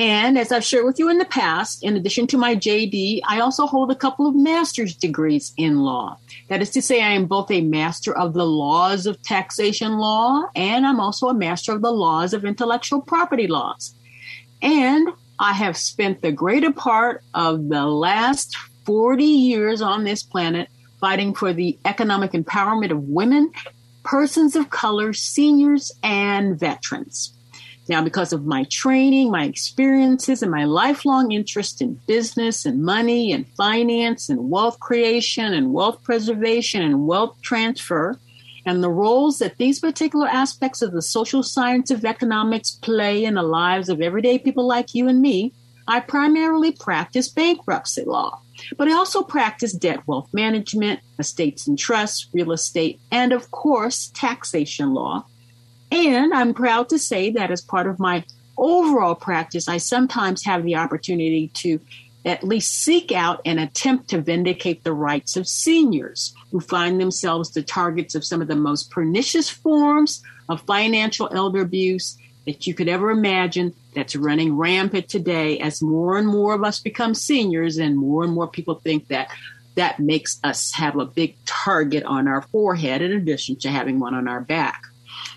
And as I've shared with you in the past, in addition to my JD, I also hold a couple of master's degrees in law. That is to say, I am both a master of the laws of taxation law and I'm also a master of the laws of intellectual property laws. And I have spent the greater part of the last 40 years on this planet fighting for the economic empowerment of women, persons of color, seniors, and veterans. Now, because of my training, my experiences, and my lifelong interest in business and money and finance and wealth creation and wealth preservation and wealth transfer, and the roles that these particular aspects of the social science of economics play in the lives of everyday people like you and me, I primarily practice bankruptcy law. But I also practice debt wealth management, estates and trusts, real estate, and of course, taxation law and I'm proud to say that as part of my overall practice, I sometimes have the opportunity to at least seek out and attempt to vindicate the rights of seniors who find themselves the targets of some of the most pernicious forms of financial elder abuse that you could ever imagine that's running rampant today as more and more of us become seniors and more and more people think that that makes us have a big target on our forehead in addition to having one on our back.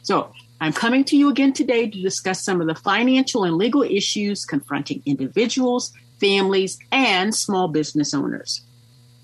So I'm coming to you again today to discuss some of the financial and legal issues confronting individuals, families, and small business owners.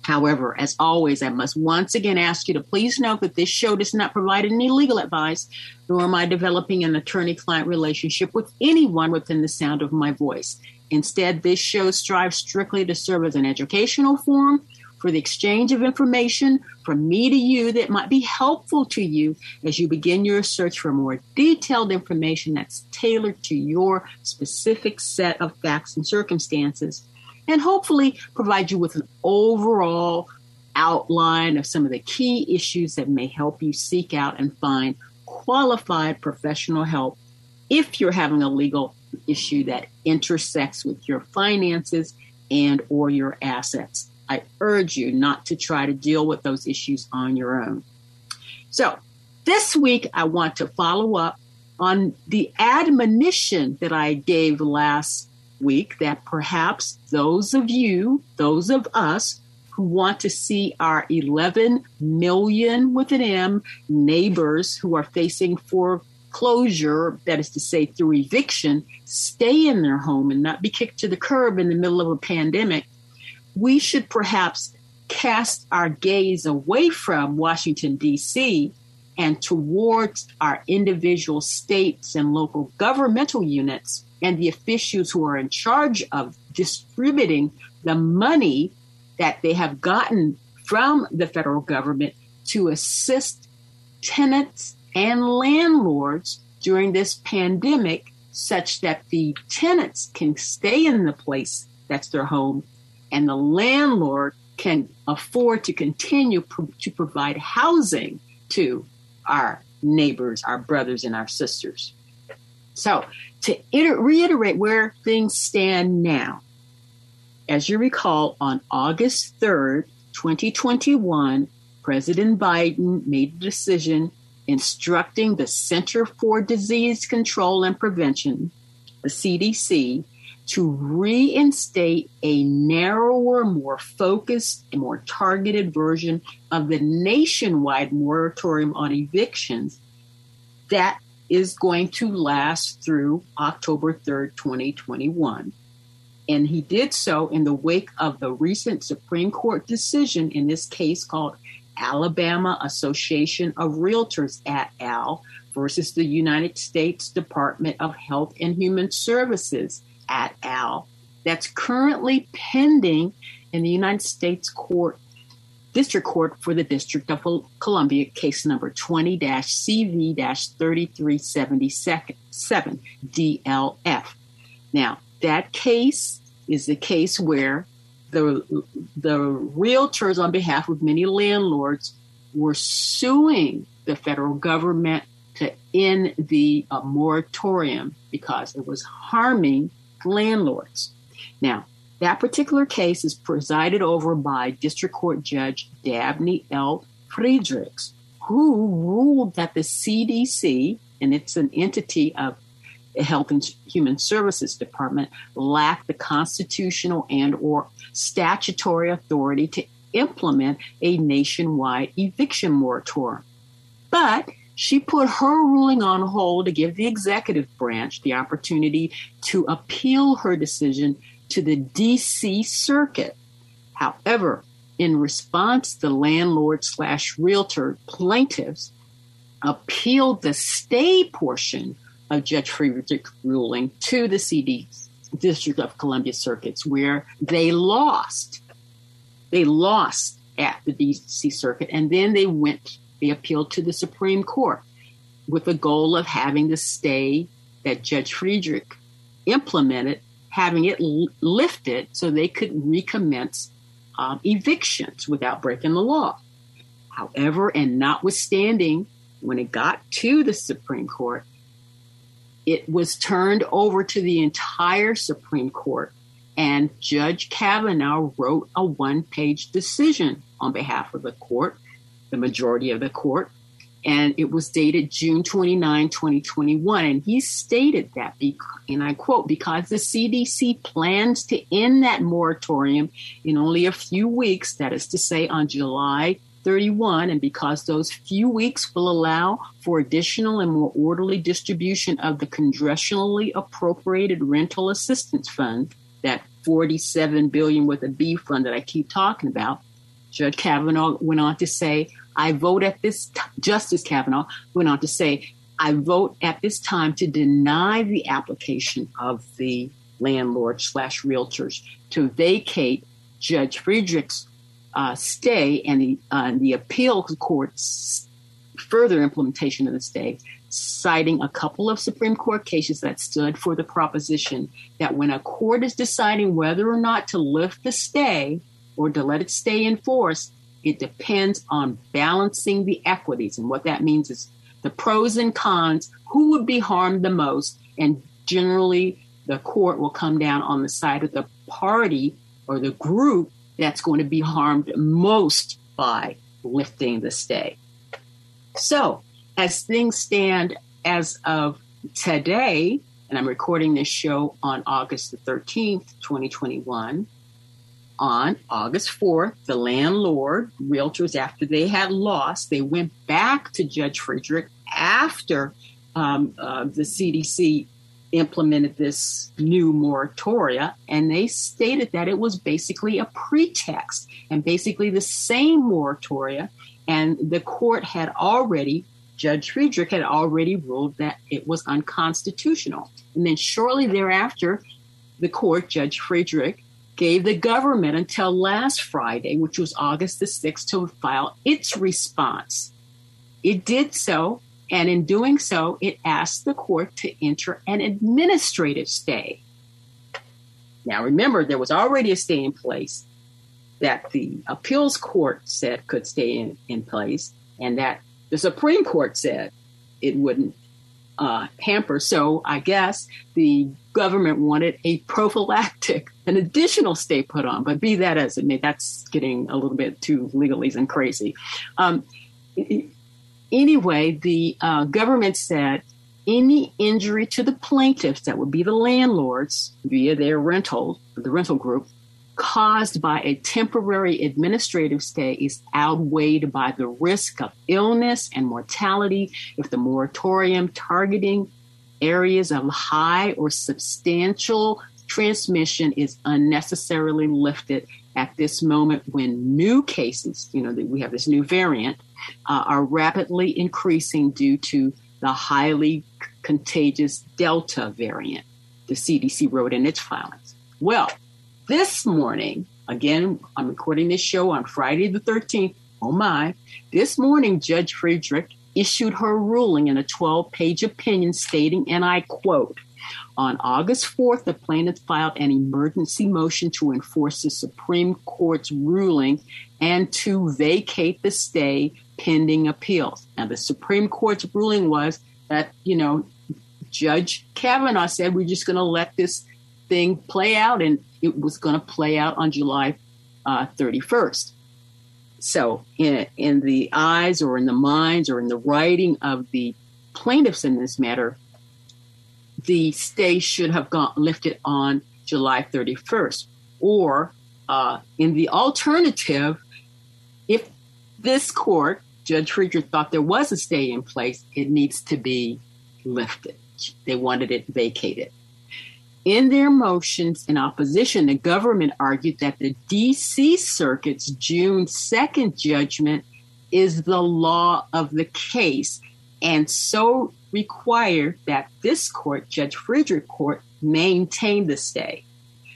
However, as always, I must once again ask you to please note that this show does not provide any legal advice, nor am I developing an attorney client relationship with anyone within the sound of my voice. Instead, this show strives strictly to serve as an educational forum for the exchange of information from me to you that might be helpful to you as you begin your search for more detailed information that's tailored to your specific set of facts and circumstances, and hopefully provide you with an overall outline of some of the key issues that may help you seek out and find qualified professional help if you're having a legal issue that intersects with your finances and or your assets. I urge you not to try to deal with those issues on your own. So, this week I want to follow up on the admonition that I gave last week that perhaps those of you, those of us who want to see our 11 million with an M neighbors who are facing foreclosure, that is to say, through eviction, stay in their home and not be kicked to the curb in the middle of a pandemic we should perhaps cast our gaze away from Washington, D.C. and towards our individual states and local governmental units and the officials who are in charge of distributing the money that they have gotten from the federal government to assist tenants and landlords during this pandemic such that the tenants can stay in the place that's their home and the landlord can afford to continue pro- to provide housing to our neighbors, our brothers, and our sisters. So, to iter- reiterate where things stand now, as you recall, on August 3rd, 2021, President Biden made a decision instructing the Center for Disease Control and Prevention, the CDC, to reinstate a narrower, more focused, and more targeted version of the nationwide moratorium on evictions that is going to last through October 3rd, 2021. And he did so in the wake of the recent Supreme Court decision in this case called Alabama Association of Realtors et al versus the United States Department of Health and Human Services et al. That's currently pending in the United States Court District Court for the District of Columbia, case number 20 CV 3377 DLF. Now, that case is the case where the, the realtors, on behalf of many landlords, were suing the federal government to end the uh, moratorium because it was harming landlords. Now, that particular case is presided over by District Court Judge Dabney L. Friedrichs, who ruled that the CDC, and it's an entity of the Health and Human Services Department, lacked the constitutional and or statutory authority to implement a nationwide eviction moratorium. But she put her ruling on hold to give the executive branch the opportunity to appeal her decision to the DC Circuit. However, in response, the landlord slash realtor plaintiffs appealed the stay portion of Judge Friedrich's ruling to the CD District of Columbia circuits, where they lost. They lost at the DC Circuit, and then they went. They appealed to the Supreme Court with the goal of having the stay that Judge Friedrich implemented having it lifted so they could recommence um, evictions without breaking the law. However, and notwithstanding, when it got to the Supreme Court, it was turned over to the entire Supreme Court, and Judge Kavanaugh wrote a one page decision on behalf of the court, the majority of the court, and it was dated June 29, 2021. And he stated that, and I quote, because the CDC plans to end that moratorium in only a few weeks, that is to say on July 31, and because those few weeks will allow for additional and more orderly distribution of the congressionally appropriated rental assistance fund, that 47 billion with a B fund that I keep talking about, Judge Kavanaugh went on to say, I vote at this, t- Justice Kavanaugh went on to say, I vote at this time to deny the application of the landlord slash realtors to vacate Judge Friedrich's uh, stay and the, uh, the appeal court's further implementation of the stay, citing a couple of Supreme Court cases that stood for the proposition that when a court is deciding whether or not to lift the stay or to let it stay in force, it depends on balancing the equities. And what that means is the pros and cons, who would be harmed the most. And generally, the court will come down on the side of the party or the group that's going to be harmed most by lifting the stay. So, as things stand as of today, and I'm recording this show on August the 13th, 2021, on August 4th, the landlord realtors, after they had lost, they went back to Judge Friedrich after um, uh, the CDC implemented this new moratoria, and they stated that it was basically a pretext and basically the same moratoria. And the court had already, Judge Friedrich had already ruled that it was unconstitutional. And then shortly thereafter, the court, Judge Friedrich, gave the government until last Friday, which was August the 6th, to file its response. It did so, and in doing so, it asked the court to enter an administrative stay. Now, remember, there was already a stay in place that the appeals court said could stay in, in place, and that the Supreme Court said it wouldn't uh, hamper. So I guess the government wanted a prophylactic an additional stay put on. But be that as it may, that's getting a little bit too legalese and crazy. Um, anyway, the uh, government said any injury to the plaintiffs, that would be the landlords via their rental, the rental group, caused by a temporary administrative stay is outweighed by the risk of illness and mortality if the moratorium targeting areas of high or substantial transmission is unnecessarily lifted at this moment when new cases, you know, we have this new variant, uh, are rapidly increasing due to the highly contagious Delta variant, the CDC wrote in its filings. Well, this morning, again, I'm recording this show on Friday the 13th. Oh my. This morning, Judge Friedrich issued her ruling in a 12 page opinion stating, and I quote, on August 4th, the plaintiff filed an emergency motion to enforce the Supreme Court's ruling and to vacate the stay pending appeals. Now, the Supreme Court's ruling was that, you know, Judge Kavanaugh said we're just going to let this thing play out, and it was going to play out on July uh, 31st. So, in, in the eyes or in the minds or in the writing of the plaintiffs in this matter, the stay should have gone lifted on July 31st. Or uh, in the alternative, if this court, Judge Friedrich, thought there was a stay in place, it needs to be lifted. They wanted it vacated. In their motions in opposition, the government argued that the DC Circuit's June 2nd judgment is the law of the case and so required that this court, Judge Friedrich Court, maintain the stay.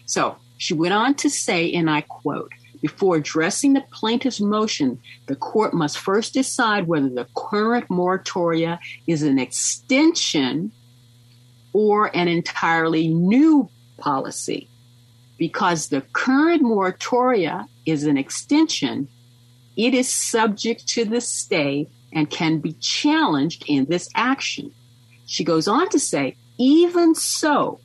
So she went on to say, and I quote, before addressing the plaintiff's motion, the court must first decide whether the current moratoria is an extension or an entirely new policy. Because the current moratoria is an extension, it is subject to the stay and can be challenged in this action. She goes on to say, even so,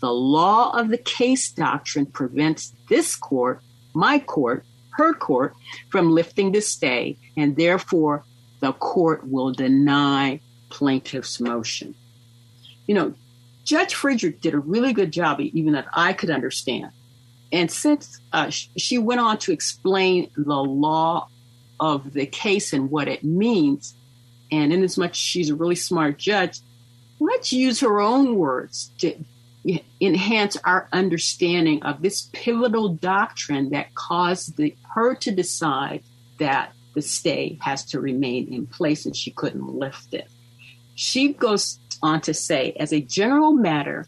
the law of the case doctrine prevents this court, my court, her court, from lifting the stay, and therefore the court will deny plaintiff's motion. You know, Judge Friedrich did a really good job, even that I could understand. And since uh, she went on to explain the law of the case and what it means. And in as much she's a really smart judge, let's use her own words to enhance our understanding of this pivotal doctrine that caused the, her to decide that the stay has to remain in place and she couldn't lift it. She goes on to say, as a general matter,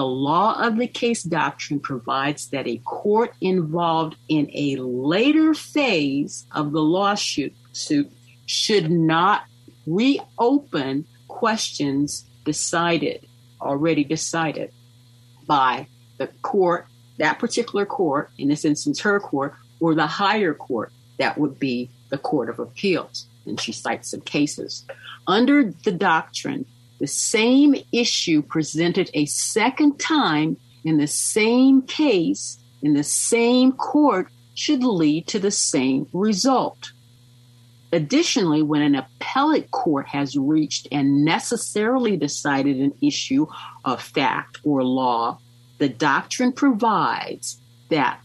the law of the case doctrine provides that a court involved in a later phase of the lawsuit suit should not reopen questions decided, already decided by the court, that particular court, in this instance, her court, or the higher court, that would be the Court of Appeals. And she cites some cases. Under the doctrine, the same issue presented a second time in the same case in the same court should lead to the same result. Additionally, when an appellate court has reached and necessarily decided an issue of fact or law, the doctrine provides that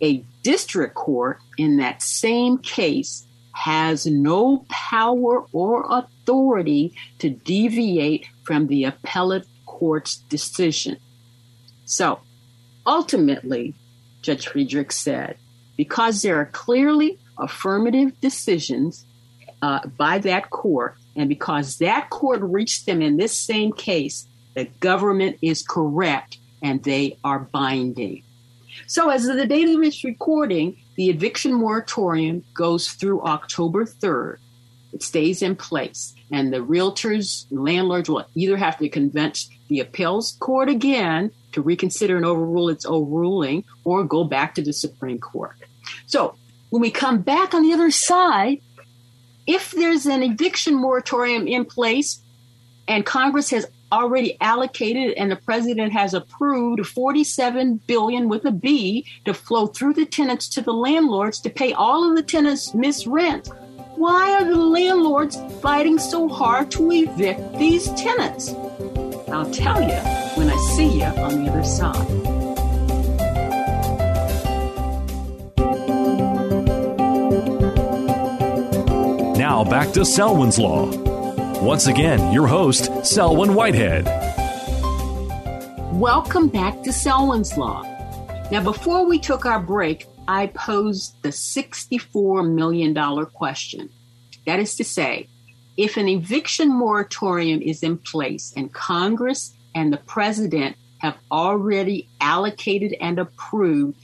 a district court in that same case has no power or authority to deviate from the appellate court's decision. So ultimately, Judge Friedrich said, because there are clearly affirmative decisions uh, by that court, and because that court reached them in this same case, the government is correct and they are binding. So, as of the date of this recording, the eviction moratorium goes through October 3rd. It stays in place, and the realtors, landlords will either have to convince the appeals court again to reconsider and overrule its old ruling or go back to the Supreme Court. So, when we come back on the other side, if there's an eviction moratorium in place and Congress has already allocated and the president has approved 47 billion with a B to flow through the tenants to the landlords to pay all of the tenants missed rent. Why are the landlords fighting so hard to evict these tenants? I'll tell you when I see you on the other side. Now back to Selwyn's Law. Once again, your host, Selwyn Whitehead. Welcome back to Selwyn's Law. Now, before we took our break, I posed the $64 million question. That is to say, if an eviction moratorium is in place and Congress and the president have already allocated and approved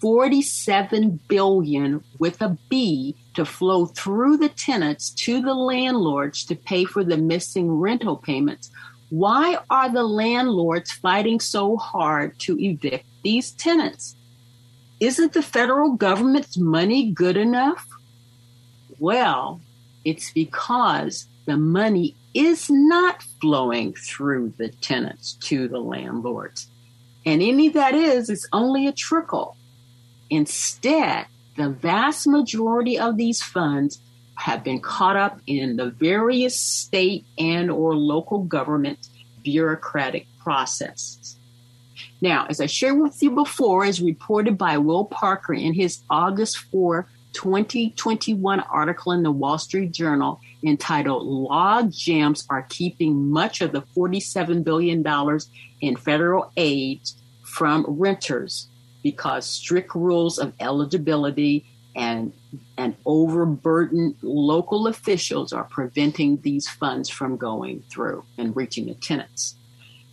47 billion with a B to flow through the tenants to the landlords to pay for the missing rental payments. Why are the landlords fighting so hard to evict these tenants? Isn't the federal government's money good enough? Well, it's because the money is not flowing through the tenants to the landlords. And any that is, is only a trickle. Instead, the vast majority of these funds have been caught up in the various state and or local government bureaucratic processes. Now, as I shared with you before, as reported by Will Parker in his August 4, 2021 article in the Wall Street Journal entitled Log Jams Are Keeping Much of the $47 Billion in Federal Aid from Renters because strict rules of eligibility and and overburdened local officials are preventing these funds from going through and reaching the tenants.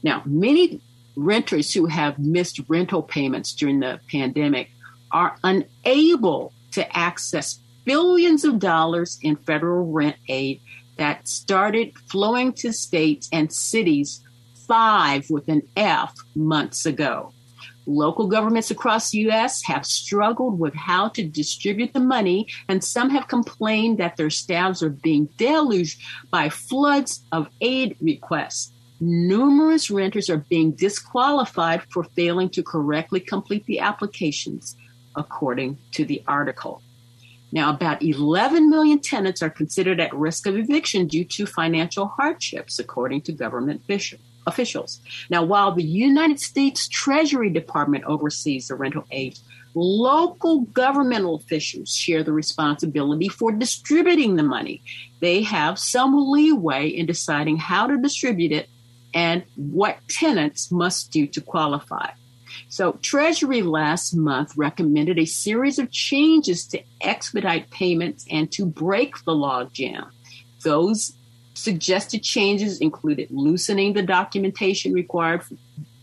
Now, many renters who have missed rental payments during the pandemic are unable to access billions of dollars in federal rent aid that started flowing to states and cities five with an F months ago. Local governments across the U.S. have struggled with how to distribute the money, and some have complained that their staffs are being deluged by floods of aid requests. Numerous renters are being disqualified for failing to correctly complete the applications, according to the article. Now, about 11 million tenants are considered at risk of eviction due to financial hardships, according to government officials officials. Now, while the United States Treasury Department oversees the rental aid, local governmental officials share the responsibility for distributing the money. They have some leeway in deciding how to distribute it and what tenants must do to qualify. So, Treasury last month recommended a series of changes to expedite payments and to break the logjam. Those Suggested changes included loosening the documentation required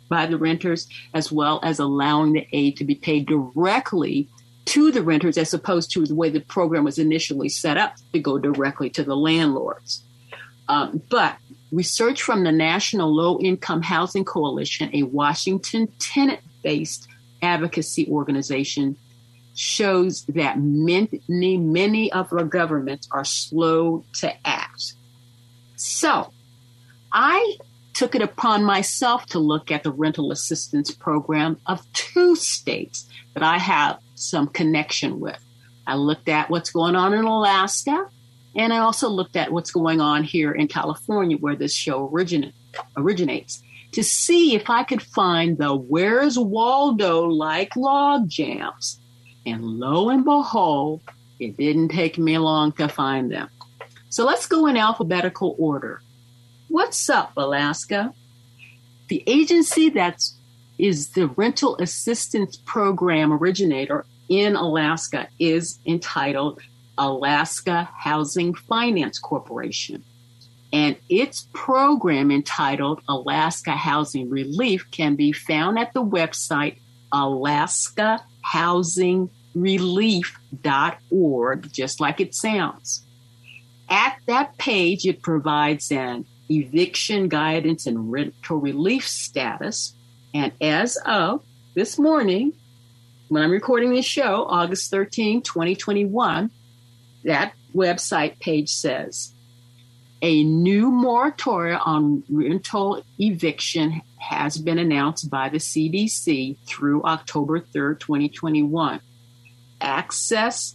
by the renters, as well as allowing the aid to be paid directly to the renters as opposed to the way the program was initially set up to go directly to the landlords. Um, but research from the National Low Income Housing Coalition, a Washington tenant based advocacy organization, shows that many, many of our governments are slow to act. So I took it upon myself to look at the rental assistance program of two states that I have some connection with. I looked at what's going on in Alaska, and I also looked at what's going on here in California, where this show originate, originates, to see if I could find the Where's Waldo like log jams. And lo and behold, it didn't take me long to find them. So let's go in alphabetical order. What's up, Alaska? The agency that is the rental assistance program originator in Alaska is entitled Alaska Housing Finance Corporation. And its program entitled Alaska Housing Relief can be found at the website alaskahousingrelief.org, just like it sounds. At that page, it provides an eviction guidance and rental relief status. And as of this morning, when I'm recording this show, August 13, 2021, that website page says a new moratorium on rental eviction has been announced by the CDC through October 3rd, 2021. Access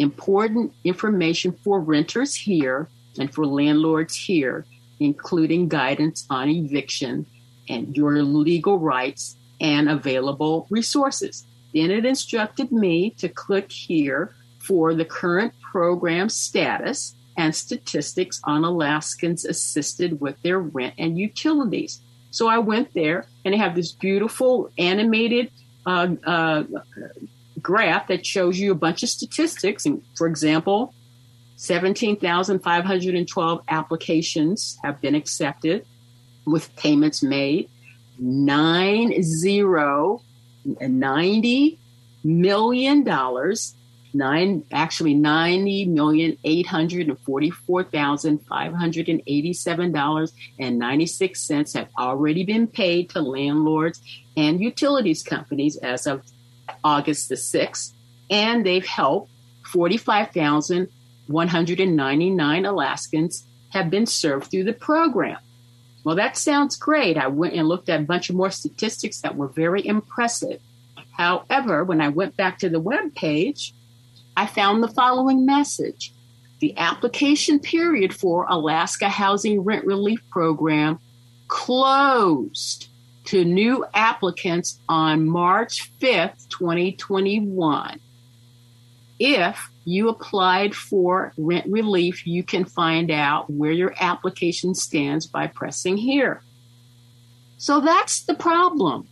important information for renters here and for landlords here, including guidance on eviction and your legal rights and available resources. Then it instructed me to click here for the current program status and statistics on Alaskans assisted with their rent and utilities. So I went there and they have this beautiful animated uh, uh, graph that shows you a bunch of statistics. And for example, 17,512 applications have been accepted with payments made. Nine zero, $90 million nine actually ninety million eight hundred and forty four thousand five hundred and eighty seven dollars and ninety six cents have already been paid to landlords and utilities companies as of August the sixth, and they've helped forty five thousand one hundred and ninety nine Alaskans have been served through the program. Well, that sounds great. I went and looked at a bunch of more statistics that were very impressive. However, when I went back to the web page, I found the following message. The application period for Alaska Housing Rent Relief Program closed to new applicants on March 5th, 2021. If you applied for rent relief, you can find out where your application stands by pressing here. So that's the problem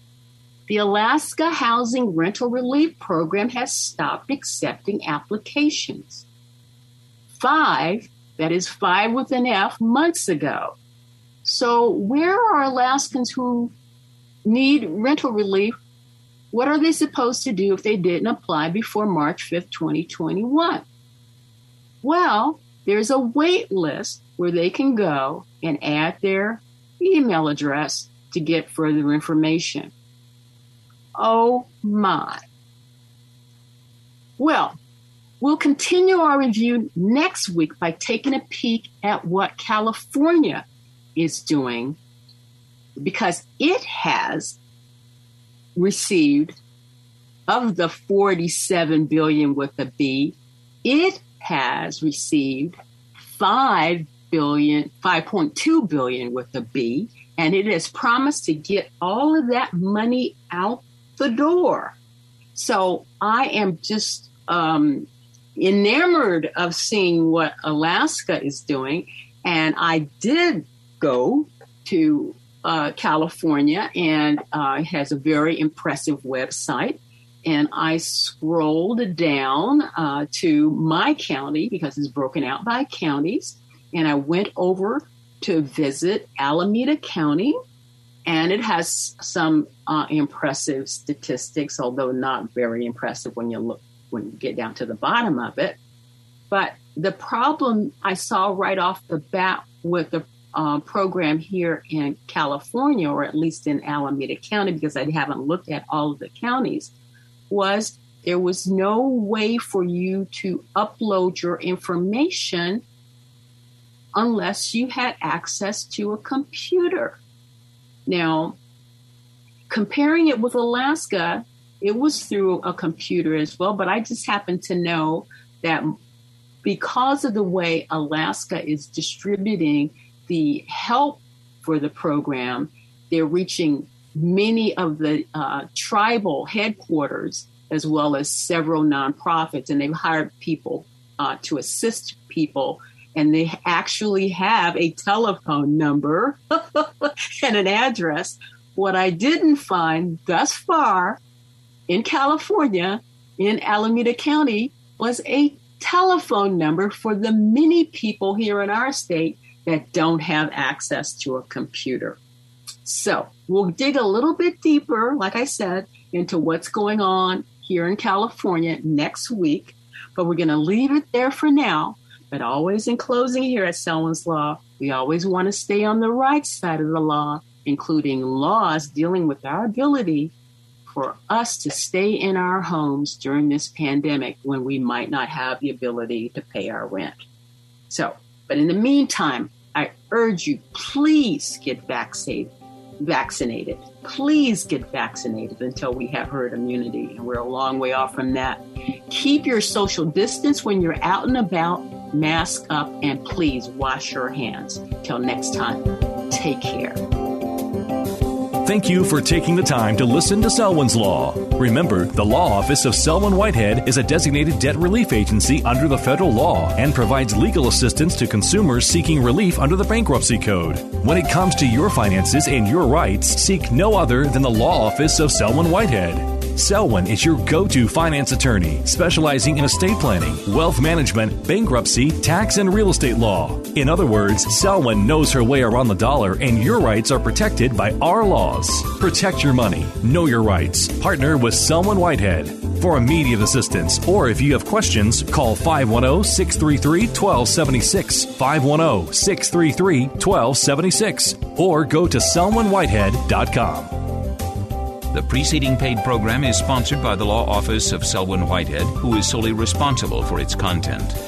the Alaska Housing Rental Relief Program has stopped accepting applications. Five, that is five with an F, months ago. So, where are Alaskans who need rental relief? What are they supposed to do if they didn't apply before March 5th, 2021? Well, there's a wait list where they can go and add their email address to get further information. Oh my. Well, we'll continue our review next week by taking a peek at what California is doing because it has received of the 47 billion with a B, it has received 5 billion, 5.2 billion with a B, and it has promised to get all of that money out the door. So I am just um, enamored of seeing what Alaska is doing. And I did go to uh, California and uh, has a very impressive website. And I scrolled down uh, to my county because it's broken out by counties. And I went over to visit Alameda County and it has some uh, impressive statistics, although not very impressive when you look when you get down to the bottom of it. But the problem I saw right off the bat with the uh, program here in California, or at least in Alameda County, because I haven't looked at all of the counties, was there was no way for you to upload your information unless you had access to a computer. Now, comparing it with Alaska, it was through a computer as well, but I just happen to know that because of the way Alaska is distributing the help for the program, they're reaching many of the uh, tribal headquarters as well as several nonprofits, and they've hired people uh, to assist people and they actually have a telephone number and an address. What I didn't find thus far in California, in Alameda County, was a telephone number for the many people here in our state that don't have access to a computer. So we'll dig a little bit deeper, like I said, into what's going on here in California next week, but we're going to leave it there for now but always in closing here at Selwyn's Law, we always want to stay on the right side of the law, including laws dealing with our ability for us to stay in our homes during this pandemic when we might not have the ability to pay our rent. So, but in the meantime, urge you, please get vaccinated. Vaccinated. Please get vaccinated until we have herd immunity. And we're a long way off from that. Keep your social distance when you're out and about. Mask up and please wash your hands. Till next time, take care. Thank you for taking the time to listen to Selwyn's Law. Remember, the Law Office of Selwyn Whitehead is a designated debt relief agency under the federal law and provides legal assistance to consumers seeking relief under the Bankruptcy Code. When it comes to your finances and your rights, seek no other than the Law Office of Selwyn Whitehead. Selwyn is your go to finance attorney, specializing in estate planning, wealth management, bankruptcy, tax, and real estate law. In other words, Selwyn knows her way around the dollar, and your rights are protected by our Protect your money, know your rights. Partner with Selwyn Whitehead. For immediate assistance, or if you have questions, call 510 633 1276, 510 633 1276, or go to selwynwhitehead.com. The preceding paid program is sponsored by the Law Office of Selwyn Whitehead, who is solely responsible for its content.